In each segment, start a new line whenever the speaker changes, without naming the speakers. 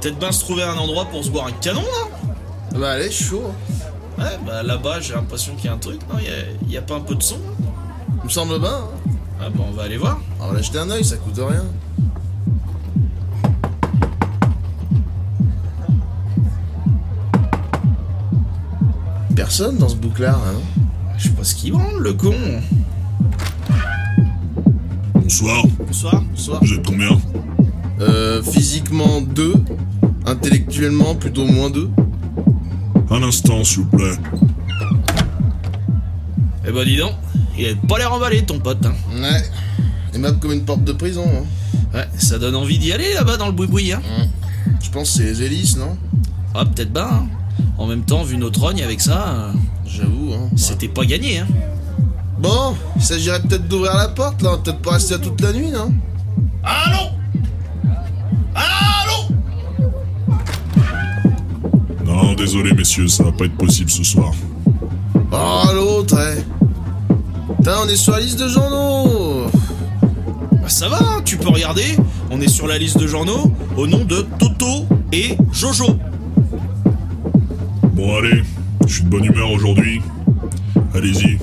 Peut-être bien se trouver un endroit pour se boire un canon là
Bah allez, chaud.
Ouais, bah là-bas j'ai l'impression qu'il y a un truc, non y a, y a pas un peu de son
Il me semble bien. Hein.
Ah bah on va aller voir.
On va jeter un oeil, ça coûte rien. Personne dans ce bouclard, hein
Je sais pas ce qu'il branle, le con.
Bonsoir.
Bonsoir.
Bonsoir.
Vous êtes combien?
Euh, physiquement 2, intellectuellement plutôt moins 2.
Un instant, s'il vous plaît.
Eh bah dis donc, il a pas l'air emballé ton pote, hein.
Ouais. Aimable comme une porte de prison, hein.
Ouais, ça donne envie d'y aller là-bas dans le boui-boui, hein.
Je pense que c'est les hélices, non?
Ah, peut-être bien, hein. En même temps, vu notre rogne avec ça, euh,
J'avoue, hein.
c'était pas gagné, hein.
Bon, il s'agirait peut-être d'ouvrir la porte, là. Peut-être pas rester là toute la nuit, non?
Allô Allô Non, désolé, messieurs, ça va pas être possible ce soir.
Oh, l'autre, eh. Putain, on est sur la liste de journaux
Bah ça va, hein, tu peux regarder. On est sur la liste de journaux au nom de Toto et Jojo.
Bon, allez, je suis de bonne humeur aujourd'hui. Allez-y.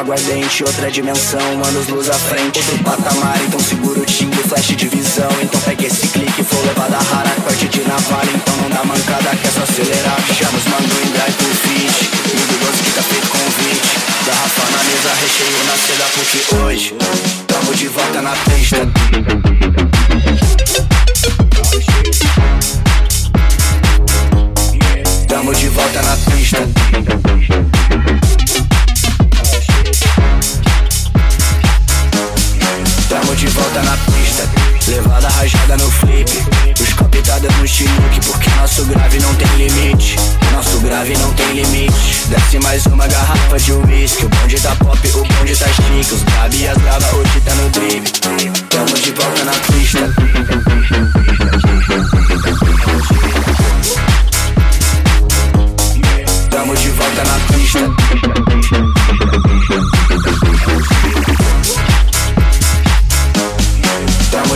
Aguardente. Outra dimensão, anos luz à frente. Outro patamar, então seguro o timbre, flash de visão. Então pegue esse clique, for levada rara, corte de navalha. Então não dá mancada, que só acelerar. Chama os mando em drive pro fit. Lindo doce que tá feito convite. Garrafa na mesa, recheio na seda, porque hoje tamo de volta na pista. Tamo de volta na pista. No flip. Os copy tá dando porque nosso grave não tem limite. Nosso grave não tem limite. Desce mais uma garrafa de whisky. O bonde tá pop, o bonde tá chique. Os grave e as grava hoje tá no drip. Tamo de volta na pista. Tamo de volta na pista.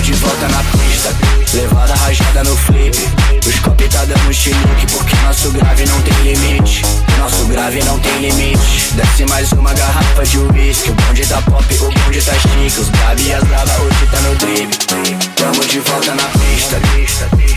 de volta na pista. Levada rajada no flip. Os copy tá dando chinook, porque nosso grave não tem limite. Nosso grave não tem limite. Desce mais uma garrafa de whisky. O bonde tá pop, o bonde tá chique. Os grave e as brava hoje tá no drip. Tamo de volta na pista, pista, pista,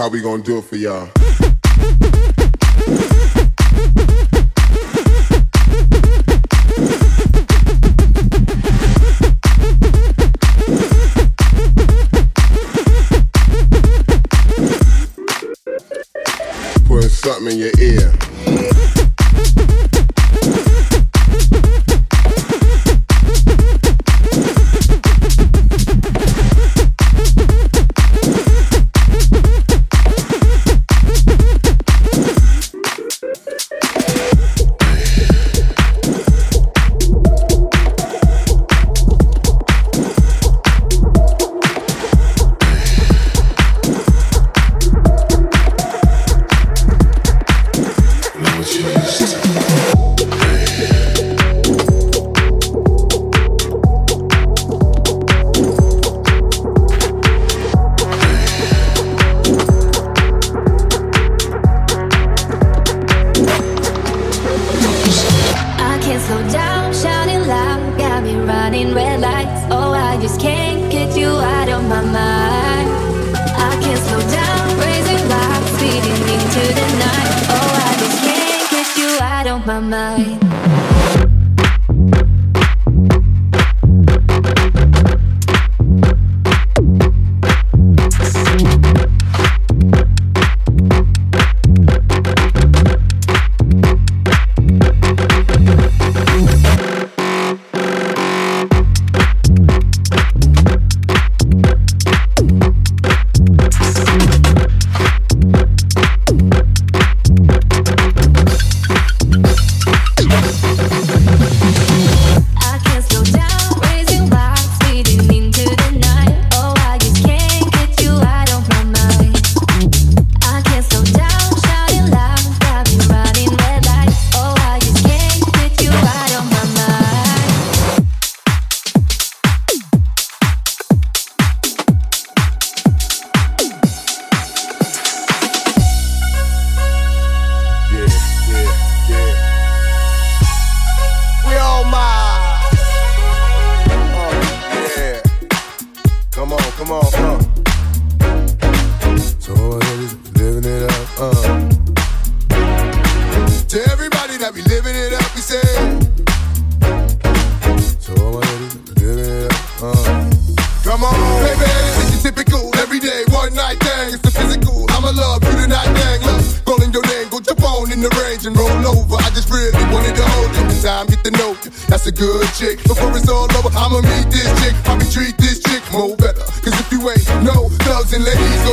how we gonna do it for y'all. In your ear.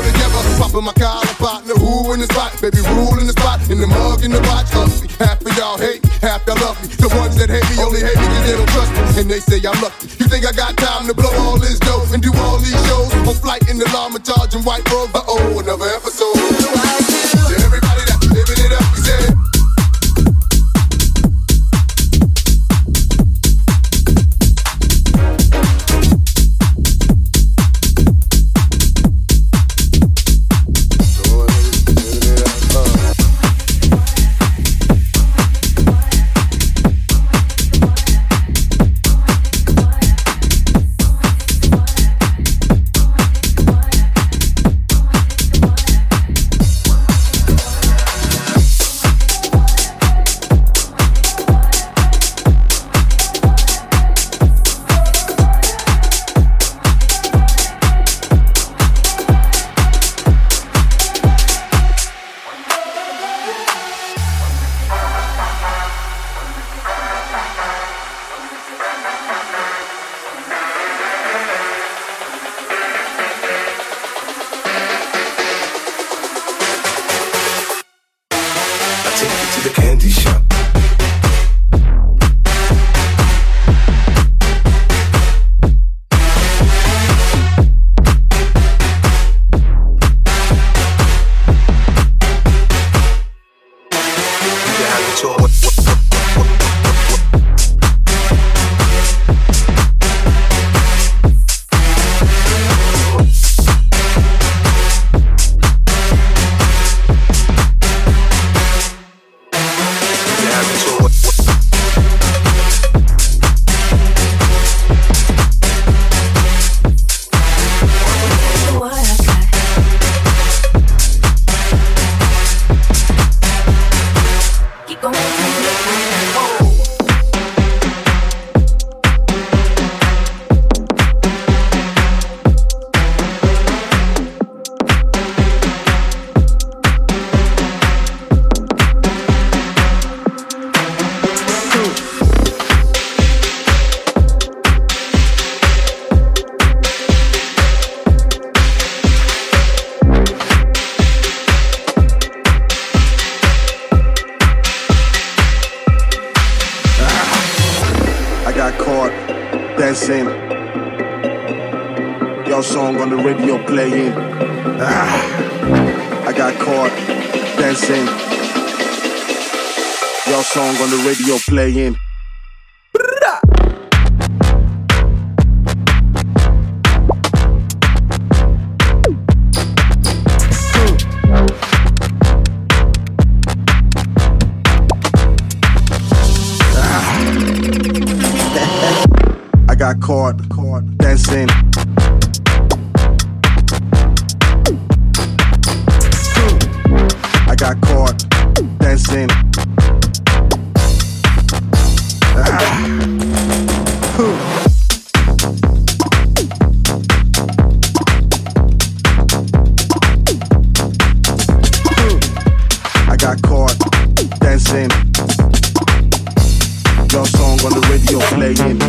together. Popping my collar, partner, who in the spot? Baby, rule in the spot, in the mug, in the watch. Huffy. Half of y'all hate me, half y'all love me. The ones that hate me only hate me cause they don't trust me. And they say I'm lucky. You think I
got time to blow
all this
dough and do all these shows? On flight in the llama, charging white rover. Uh oh, another episode. got caught dancing. Ah. got caught
dancing. Your
song on the radio playing.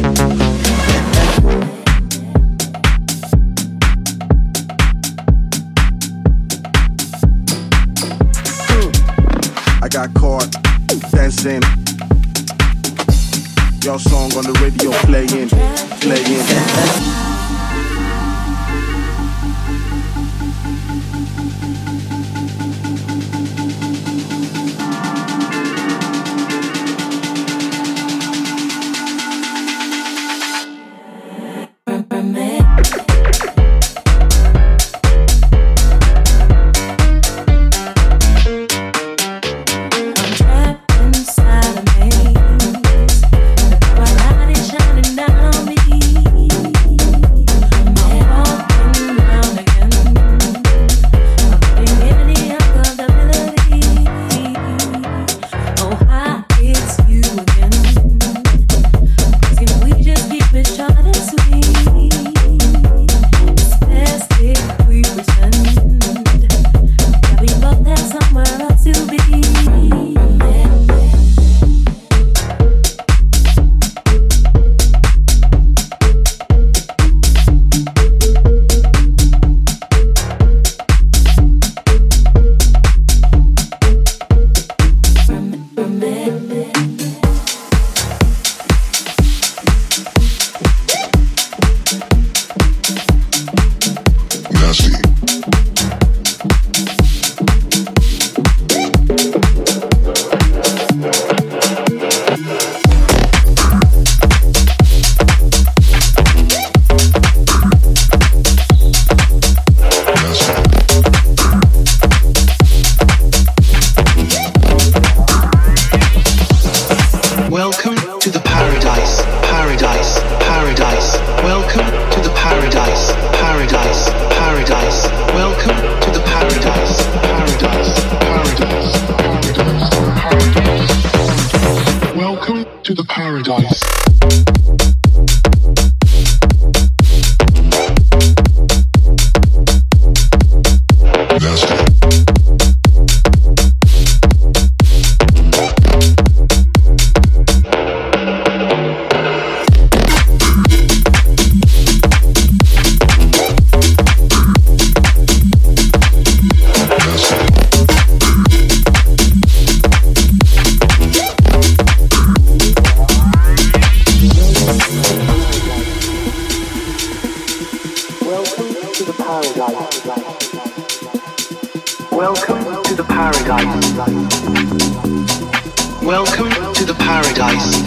Welcome to the paradise.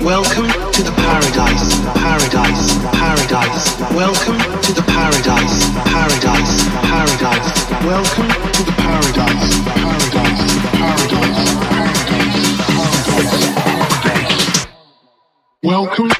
Welcome to the paradise, paradise, paradise. Welcome to the paradise, paradise, paradise. Welcome to the paradise, paradise, paradise, paradise, paradise. Welcome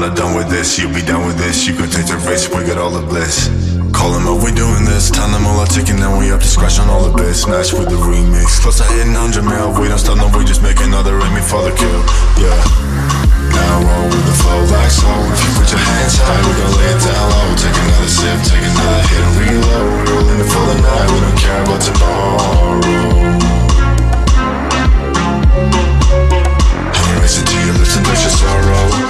I'm not done with this. You be done with this. You could take the risk, we got all the bliss. Call them up, we doing this. Time them all are ticking, now we up to scratch on all the bits. Smash with the remix. Close to hitting 100 mil. We don't stop, no, we just make another enemy for the kill. Yeah. Now roll with the flow like so. If you put your hands high, we gon' lay it down low. Take another sip, take another hit and reload. We rolling it for the night, we don't care about tomorrow. I'm racing to your lips and touch your sorrow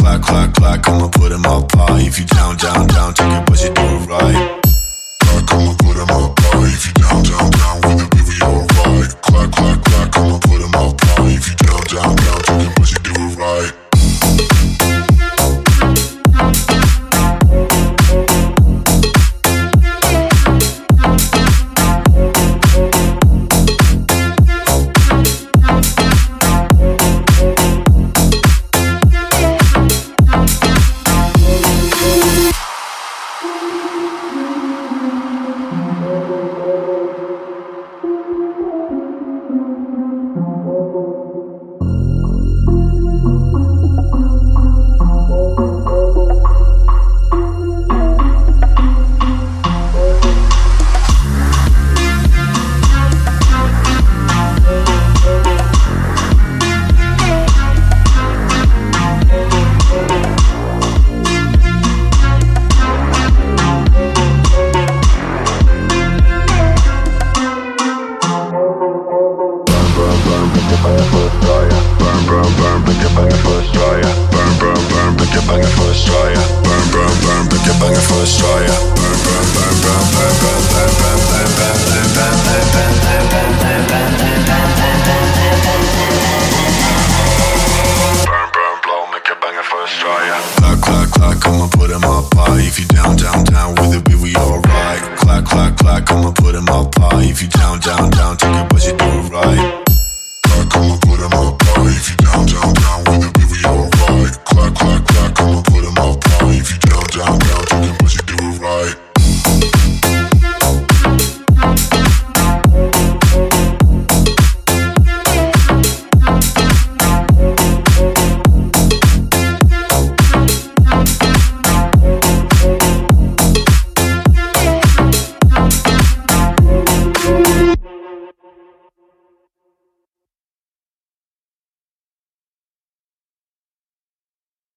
clock, clock, clock. I'ma put in my pie. If you down, down, down, take your pussy. it destroyer. Burn, burn, burn, burn, burn.